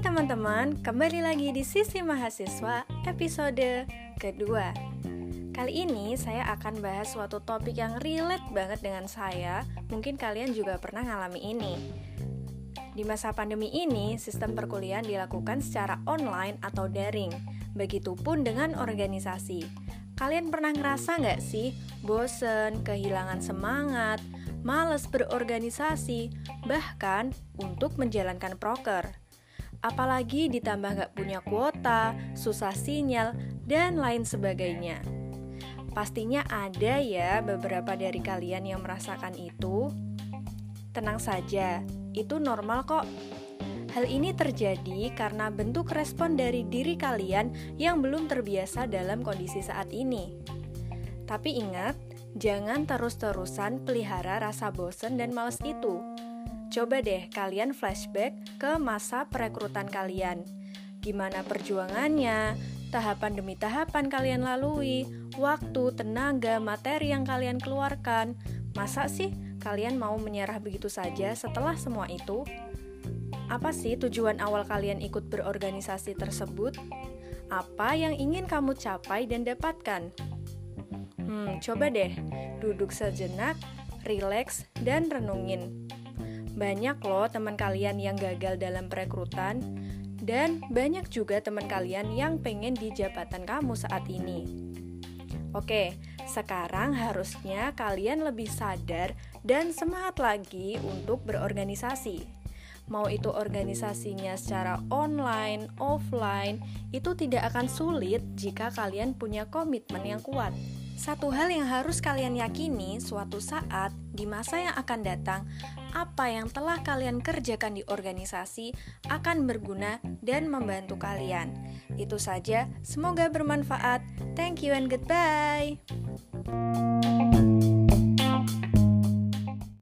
teman-teman, kembali lagi di Sisi Mahasiswa episode kedua. Kali ini saya akan bahas suatu topik yang relate banget dengan saya. Mungkin kalian juga pernah ngalami ini. Di masa pandemi ini, sistem perkuliahan dilakukan secara online atau daring. Begitupun dengan organisasi. Kalian pernah ngerasa nggak sih bosen, kehilangan semangat, males berorganisasi, bahkan untuk menjalankan proker? Apalagi ditambah gak punya kuota, susah sinyal, dan lain sebagainya. Pastinya ada ya beberapa dari kalian yang merasakan itu. Tenang saja, itu normal kok. Hal ini terjadi karena bentuk respon dari diri kalian yang belum terbiasa dalam kondisi saat ini. Tapi ingat, jangan terus-terusan pelihara rasa bosen dan males itu Coba deh kalian flashback ke masa perekrutan kalian. Gimana perjuangannya, tahapan demi tahapan kalian lalui, waktu, tenaga, materi yang kalian keluarkan. Masa sih kalian mau menyerah begitu saja setelah semua itu? Apa sih tujuan awal kalian ikut berorganisasi tersebut? Apa yang ingin kamu capai dan dapatkan? Hmm, coba deh duduk sejenak, rileks, dan renungin. Banyak loh teman kalian yang gagal dalam perekrutan dan banyak juga teman kalian yang pengen di jabatan kamu saat ini. Oke, sekarang harusnya kalian lebih sadar dan semangat lagi untuk berorganisasi. Mau itu organisasinya secara online, offline, itu tidak akan sulit jika kalian punya komitmen yang kuat. Satu hal yang harus kalian yakini suatu saat di masa yang akan datang, apa yang telah kalian kerjakan di organisasi akan berguna dan membantu kalian. Itu saja, semoga bermanfaat. Thank you and goodbye.